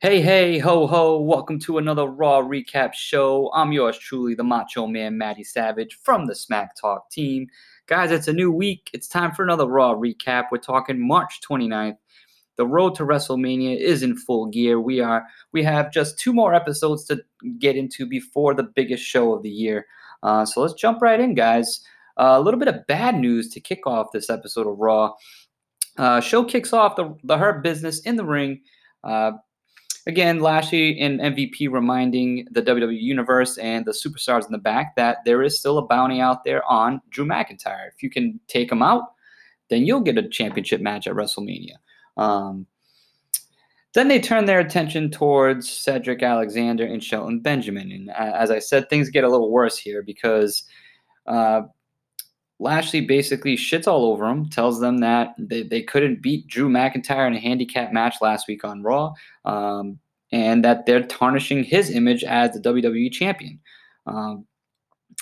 Hey, hey, ho, ho, welcome to another Raw Recap show. I'm yours truly, the Macho Man, Matty Savage from the Smack Talk team. Guys, it's a new week. It's time for another Raw Recap. We're talking March 29th. The road to WrestleMania is in full gear. We are we have just two more episodes to get into before the biggest show of the year. Uh, so let's jump right in, guys. Uh, a little bit of bad news to kick off this episode of Raw. Uh, show kicks off the, the Hurt business in the ring. Uh, Again, Lashley and MVP reminding the WWE Universe and the superstars in the back that there is still a bounty out there on Drew McIntyre. If you can take him out, then you'll get a championship match at WrestleMania. Um, then they turn their attention towards Cedric Alexander and Shelton Benjamin. And uh, as I said, things get a little worse here because uh, Lashley basically shits all over them, tells them that they, they couldn't beat Drew McIntyre in a handicap match last week on Raw. Um, and that they're tarnishing his image as the WWE champion. Um,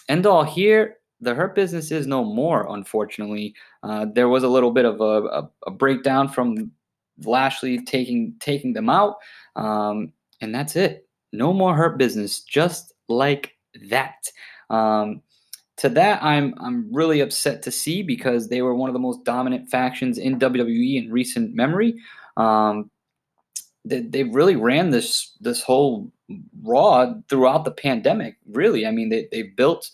end all here, the Hurt business is no more, unfortunately. Uh, there was a little bit of a, a, a, breakdown from Lashley taking taking them out, um, and that's it. No more Hurt business, just like that. Um, to that, I'm I'm really upset to see because they were one of the most dominant factions in WWE in recent memory. Um, they, they really ran this this whole Raw throughout the pandemic. Really, I mean, they they built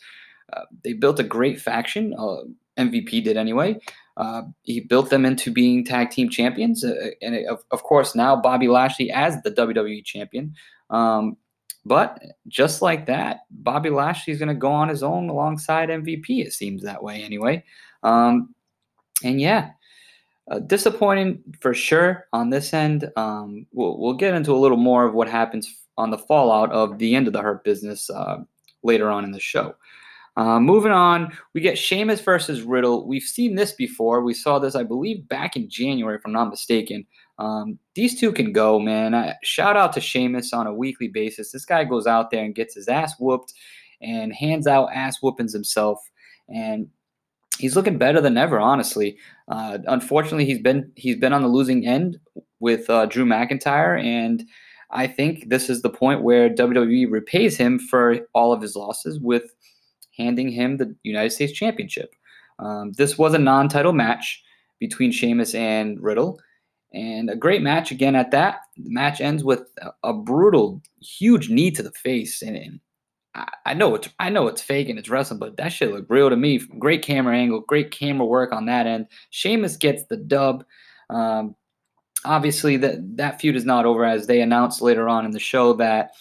uh, they built a great faction. Uh, MVP did anyway. Uh, he built them into being tag team champions, uh, and of, of course now Bobby Lashley as the WWE champion. Um, but just like that, Bobby Lashley is going to go on his own alongside MVP. It seems that way anyway. Um, and yeah, uh, disappointing for sure on this end. Um, we'll, we'll get into a little more of what happens on the fallout of the end of the Hurt business uh, later on in the show. Uh, moving on, we get Sheamus versus Riddle. We've seen this before. We saw this, I believe, back in January, if I'm not mistaken. Um, these two can go, man. I, shout out to Sheamus on a weekly basis. This guy goes out there and gets his ass whooped and hands out ass whoopings himself. And he's looking better than ever, honestly. Uh, unfortunately, he's been he's been on the losing end with uh, Drew McIntyre, and I think this is the point where WWE repays him for all of his losses with handing him the United States Championship. Um, this was a non-title match between Sheamus and Riddle, and a great match again at that. The match ends with a, brutal, huge knee to the face, and, and I, know it's I know it's fake and it's wrestling, but that shit looked real to me. Great camera angle, great camera work on that end. Sheamus gets the dub. Um, obviously, that that feud is not over, as they announced later on in the show that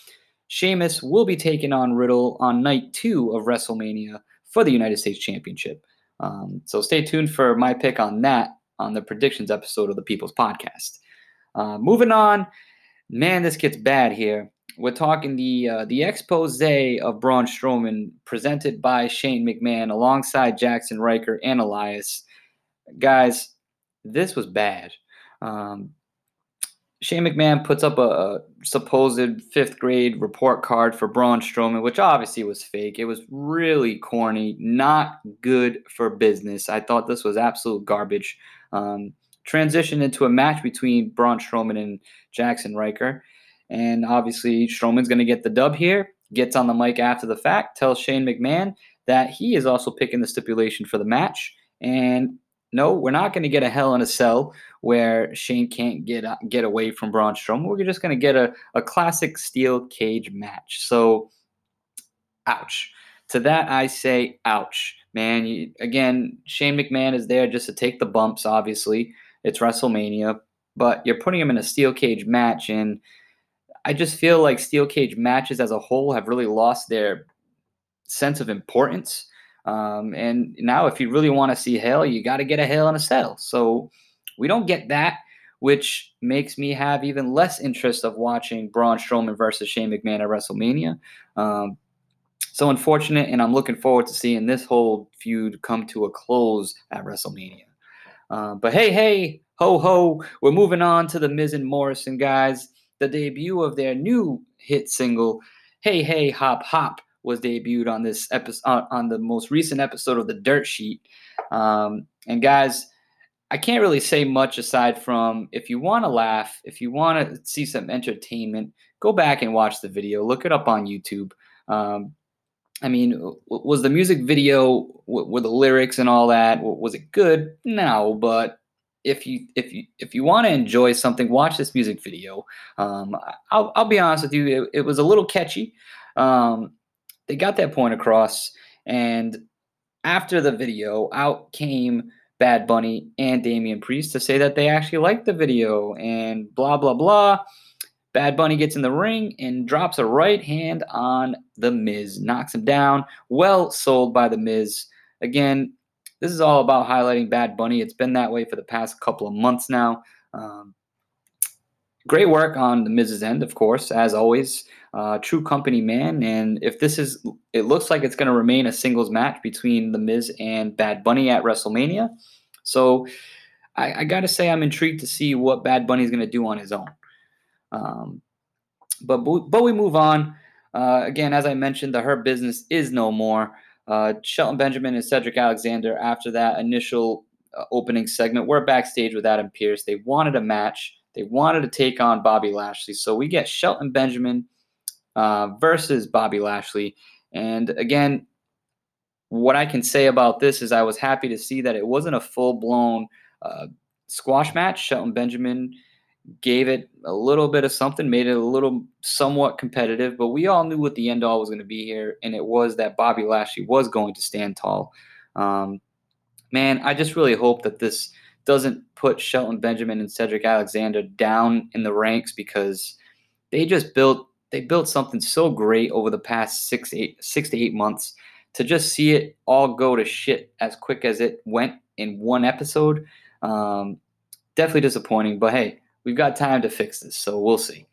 Sheamus will be taking on Riddle on night two of WrestleMania for the United States Championship. Um, so stay tuned for my pick on that on the predictions episode of the People's Podcast. Uh, moving on, man, this gets bad here we're talking the uh, the expose of Braun Strowman presented by Shane McMahon alongside Jaxson Ryker and Elias. Guys, this was bad. Um, Shane McMahon puts up a, a, supposed fifth grade report card for Braun Strowman, which obviously was fake. It was really corny, not good for business. I thought this was absolute garbage. Um, into a match between Braun Strowman and Jaxson Ryker. And obviously, Strowman's going to get the dub here. Gets on the mic after the fact, tells Shane McMahon that he is also picking the stipulation for the match. And no, we're not going to get a Hell in a Cell where Shane can't get uh, get away from Braun Strowman. We're just going to get a, a classic steel cage match. So, ouch. To that, I say, ouch. Man, you, again, Shane McMahon is there just to take the bumps, obviously. It's WrestleMania, but you're putting him in a steel cage match, and I just feel like steel cage matches as a whole have really lost their sense of importance. Um, and now, if you really want to see hell, you got to get a hell in a cell. So we don't get that, which makes me have even less interest of watching Braun Strowman versus Shane McMahon at WrestleMania. Um, so unfortunate, and I'm looking forward to seeing this whole feud come to a close at WrestleMania. Uh, but hey, hey, ho, ho, we're moving on to the Miz and Morrison guys the debut of their new hit single, Hey Hey Hop Hop, was debuted on this episode on the most recent episode of the Dirt Sheet. Um, and guys, I can't really say much aside from if you want to laugh, if you want to see some entertainment, go back and watch the video. Look it up on YouTube. Um, I mean, was the music video, were the lyrics and all that, was it good? No, but if you if you if you want to enjoy something, watch this music video. Um, I'll I'll be honest with you, it, it was a little catchy. Um, they got that point across, and after the video, out came Bad Bunny and Damian Priest to say that they actually liked the video and blah, blah, blah. Bad Bunny gets in the ring and drops a right hand on The Miz, knocks him down. Well sold by The Miz. Again, this is all about highlighting Bad Bunny. It's been that way for the past couple of months now. Um, great work on The Miz's end, of course, as always uh, true company man. And if this is, it looks like it's going to remain a singles match between The Miz and Bad Bunny at WrestleMania. So I, I got to say, I'm intrigued to see what Bad Bunny is going to do on his own. Um, but but we move on. Uh, again, as I mentioned, the Hurt Business is no more. Uh, Shelton Benjamin and Cedric Alexander, after that initial uh, opening segment, were backstage with Adam Pearce. They wanted a match. They wanted to take on Bobby Lashley. So we get Shelton Benjamin uh, versus Bobby Lashley. And again, what I can say about this is I was happy to see that it wasn't a full blown uh, squash match. Shelton Benjamin gave it a little bit of something, made it a little somewhat competitive, but we all knew what the end all was going to be here, and it was that Bobby Lashley was going to stand tall. Um, man, I just really hope that this doesn't put Shelton Benjamin and Cedric Alexander down in the ranks because they just built they built something so great over the past six, eight, six to eight months. To just see it all go to shit as quick as it went in one episode, um, definitely disappointing. But hey, we've got time to fix this, so we'll see.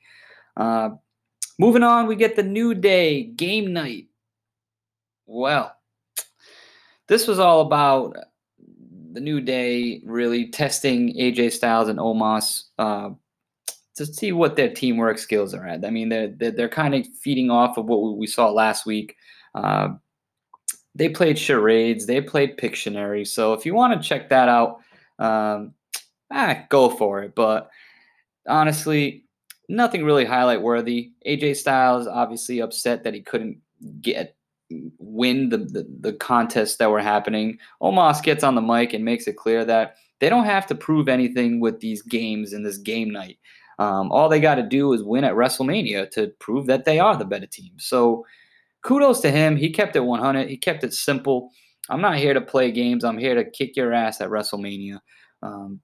Uh, moving on, we get the new day game night. Well, this was all about the new day really testing AJ Styles and Omos. Uh, to see what their teamwork skills are at. I mean, they're they're, they're kind of feeding off of what we saw last week. Uh, they played charades, they played Pictionary. So if you want to check that out, um, ah, go for it. But honestly, nothing really highlight worthy. AJ Styles obviously upset that he couldn't get win the, the, the contests that were happening. Omos gets on the mic and makes it clear that they don't have to prove anything with these games in this game night. Um, all they got to do is win at WrestleMania to prove that they are the better team. So kudos to him. He kept it 100. He kept it simple. I'm not here to play games. I'm here to kick your ass at WrestleMania. Um,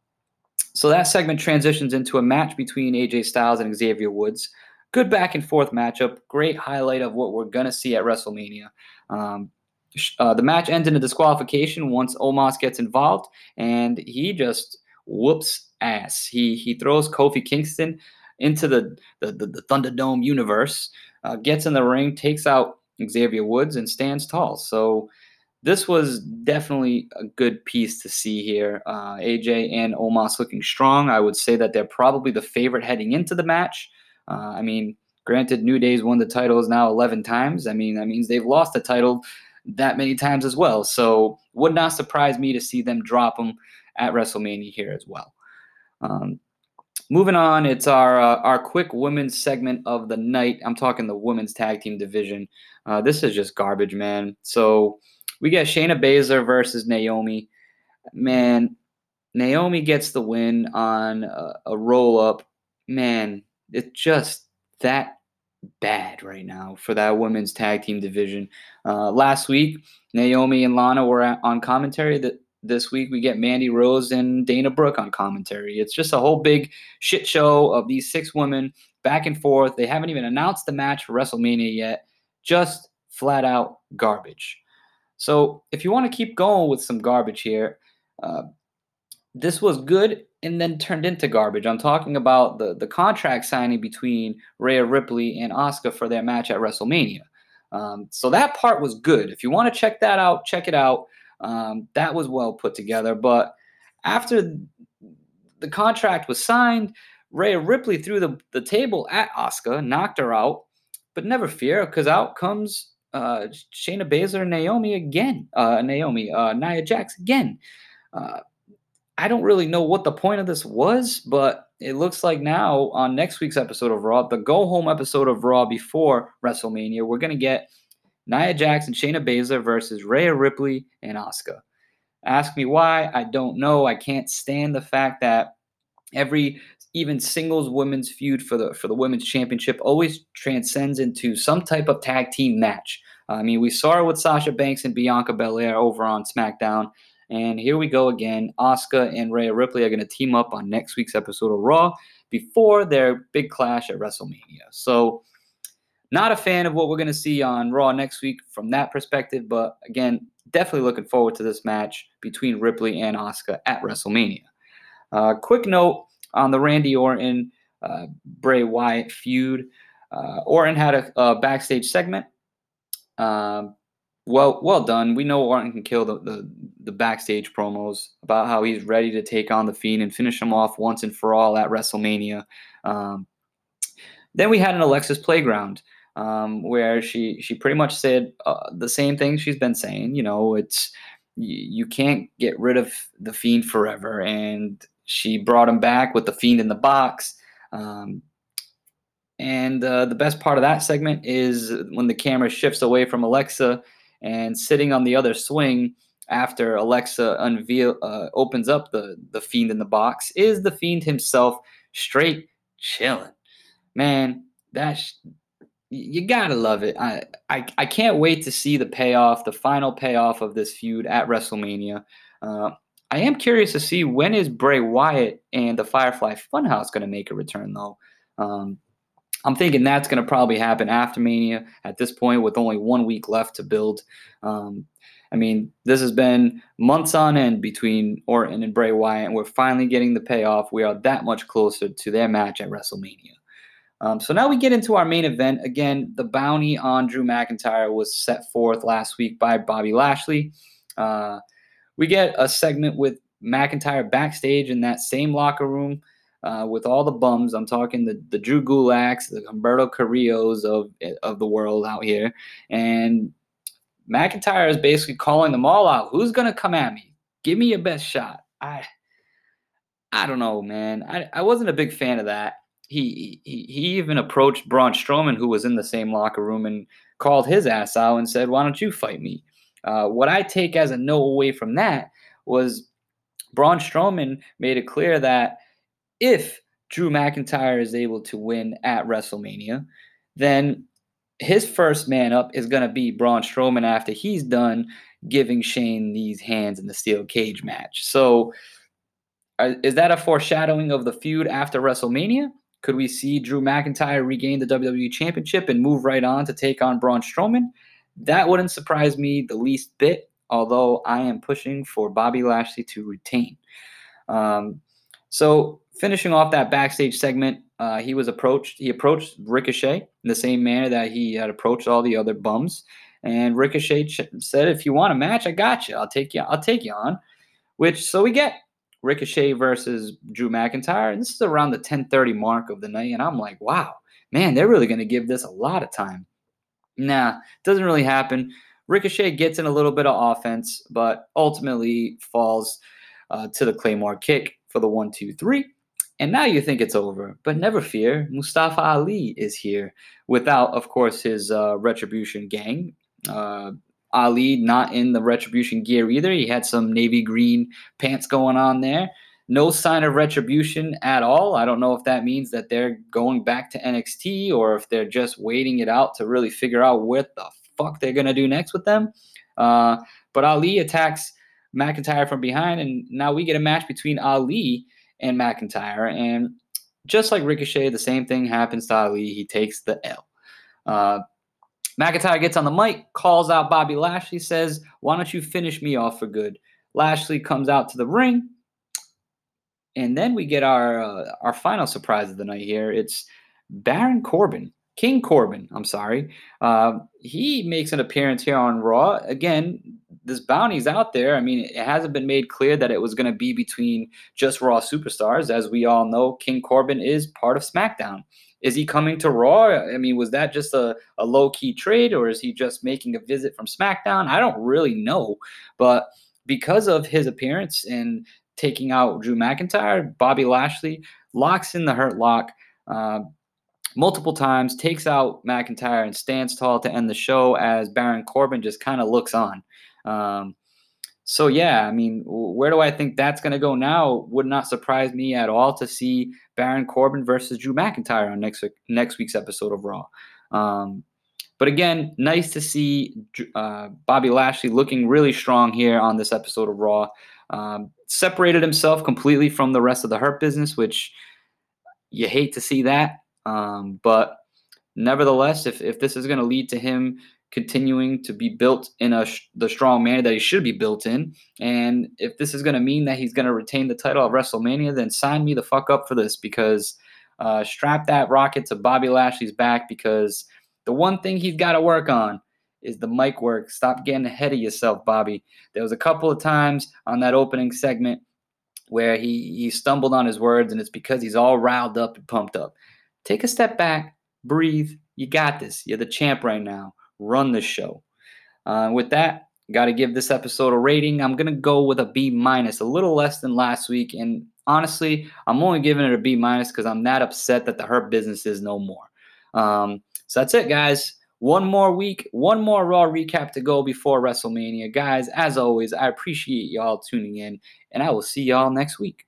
so that segment transitions into a match between AJ Styles and Xavier Woods. Good back and forth matchup. Great highlight of what we're going to see at WrestleMania. Um, uh, the match ends in a disqualification once Omos gets involved, and he just whoops ass. He he throws Kofi Kingston into the the, the, the Thunderdome universe, uh, gets in the ring, takes out Xavier Woods, and stands tall. So this was definitely a good piece to see here. Uh, AJ and Omos looking strong. I would say that they're probably the favorite heading into the match. Uh, I mean, granted, New Day's won the titles now 11 times. I mean, that means they've lost the title that many times as well. So would not surprise me to see them drop them at WrestleMania here as well. Um, moving on, it's our uh, our quick women's segment of the night. I'm talking the women's tag team division. Uh, this is just garbage, man. So we get Shayna Baszler versus Naomi. Man, Naomi gets the win on a, a roll up. Man, it's just that bad right now for that women's tag team division. Uh, last week, Naomi and Lana were on commentary that this week we get Mandy Rose and Dana Brooke on commentary. It's just a whole big shit show of these six women back and forth. They haven't even announced the match for WrestleMania yet. Just flat out garbage. So if you want to keep going with some garbage here, uh, this was good and then turned into garbage. I'm talking about the, the contract signing between Rhea Ripley and Asuka for their match at WrestleMania. Um, so that part was good. If you want to check that out, check it out. Um, that was well put together. But after the contract was signed, Rhea Ripley threw the, the table at Asuka, knocked her out. But never fear, because out comes uh, Shayna Baszler Naomi again. Uh, Naomi, uh, Nia Jax again. Uh, I don't really know what the point of this was, but it looks like now on next week's episode of Raw, the go home episode of Raw before WrestleMania, we're going to get Nia Jax and Shayna Baszler versus Rhea Ripley and Asuka. Ask me why. I don't know. I can't stand the fact that every even singles women's feud for the for the women's championship always transcends into some type of tag team match. I mean, we saw it with Sasha Banks and Bianca Belair over on SmackDown. And here we go again. Asuka and Rhea Ripley are going to team up on next week's episode of Raw before their big clash at WrestleMania. So, not a fan of what we're going to see on Raw next week from that perspective, but again, definitely looking forward to this match between Ripley and Asuka at WrestleMania. Uh, quick note on the Randy Orton uh, Bray Wyatt feud. Uh, Orton had a, a backstage segment. Um, well, well done. We know Orton can kill the, the, the backstage promos about how he's ready to take on the Fiend and finish him off once and for all at WrestleMania. Um, then we had an Alexa's Playground um, where she she pretty much said uh, the same thing she's been saying. You know, it's you, you can't get rid of the Fiend forever, and she brought him back with the Fiend in the box. Um, and uh, the best part of that segment is when the camera shifts away from Alexa and sitting on the other swing after Alexa unveil uh, opens up the the fiend in the box is the fiend himself, straight chilling. Man, that's you gotta love it. I, I I can't wait to see the payoff, the final payoff of this feud at WrestleMania. Uh, I am curious to see when is Bray Wyatt and the Firefly Funhouse to make a return, though. Um, I'm thinking that's going to probably happen after Mania at this point, with only one week left to build. Um, I mean, this has been months on end between Orton and Bray Wyatt, and we're finally getting the payoff. We are that much closer to their match at WrestleMania. Um, so now we get into our main event. Again, the bounty on Drew McIntyre was set forth last week by Bobby Lashley. Uh, we get a segment with McIntyre backstage in that same locker room uh, with all the bums. I'm talking the, the Drew Gulaks, the Humberto Carrillos of, of the world out here. And McIntyre is basically calling them all out. Who's going to come at me? Give me your best shot. I I don't know, man. I, I wasn't a big fan of that. He, he he even approached Braun Strowman, who was in the same locker room, and called his ass out and said, "Why don't you fight me?" Uh, what I take as a no away from that was Braun Strowman made it clear that if Drew McIntyre is able to win at WrestleMania, then his first man up is going to be Braun Strowman after he's done giving Shane these hands in the steel cage match. So, uh, is that a foreshadowing of the feud after WrestleMania? Could we see Drew McIntyre regain the WWE Championship and move right on to take on Braun Strowman? That wouldn't surprise me the least bit, although I am pushing for Bobby Lashley to retain. Um, so finishing off that backstage segment, uh, he was approached. He approached Ricochet in the same manner that he had approached all the other bums. And Ricochet ch- said, "If you want a match, I got you. I'll take you. I'll take you on." Which so we get Ricochet versus Drew McIntyre, and this is around the 10:30 mark of the night, and I'm like, "Wow, man, they're really going to give this a lot of time." Nah, it doesn't really happen. Ricochet gets in a little bit of offense, but ultimately falls uh, to the Claymore kick for the one, two, three. And now you think it's over. But never fear, Mustafa Ali is here without, of course, his uh, Retribution gang. Uh, Ali not in the Retribution gear either. He had some navy green pants going on there. No sign of retribution at all. I don't know if that means that they're going back to NXT or if they're just waiting it out to really figure out what the fuck they're going to do next with them. Uh, but Ali attacks McIntyre from behind, and now we get a match between Ali and McIntyre. And just like Ricochet, the same thing happens to Ali. He takes the L. Uh, McIntyre gets on the mic, calls out Bobby Lashley, says, Why don't you finish me off for good? Lashley comes out to the ring, and then we get our uh, our final surprise of the night here. It's Baron Corbin, King Corbin. I'm sorry. Uh, he makes an appearance here on Raw. Again, this bounty's out there. I mean, it hasn't been made clear that it was going to be between just Raw superstars. As we all know, King Corbin is part of SmackDown. Is he coming to Raw? I mean, was that just a, a low key trade or is he just making a visit from SmackDown? I don't really know. But because of his appearance and taking out Drew McIntyre, Bobby Lashley locks in the hurt lock uh, multiple times, takes out McIntyre, and stands tall to end the show as Baron Corbin just kind of looks on. Um, so yeah, I mean, where do I think that's going to go now? Would not surprise me at all to see Baron Corbin versus Drew McIntyre on next next week's episode of Raw. Um, but again, nice to see uh, Bobby Lashley looking really strong here on this episode of Raw. Um, separated himself completely from the rest of the Hurt business, which you hate to see that. Um, but nevertheless, if, if this is going to lead to him continuing to be built in a the strong manner that he should be built in. And if this is going to mean that he's going to retain the title of WrestleMania, then sign me the fuck up for this because uh, strap that rocket to Bobby Lashley's back because the one thing he's got to work on is the mic work. Stop getting ahead of yourself, Bobby. There was a couple of times on that opening segment where he he stumbled on his words, and it's because he's all riled up and pumped up. Take a step back, breathe. You got this. You're the champ right now run the show. Uh, with that, got to give this episode a rating. I'm gonna go with a B minus, a little less than last week. And honestly, I'm only giving it a B minus because I'm that upset that the Hurt business is no more. Um, so that's it, guys. One more week, one more Raw recap to go before WrestleMania. Guys, as always, I appreciate y'all tuning in, and I will see y'all next week.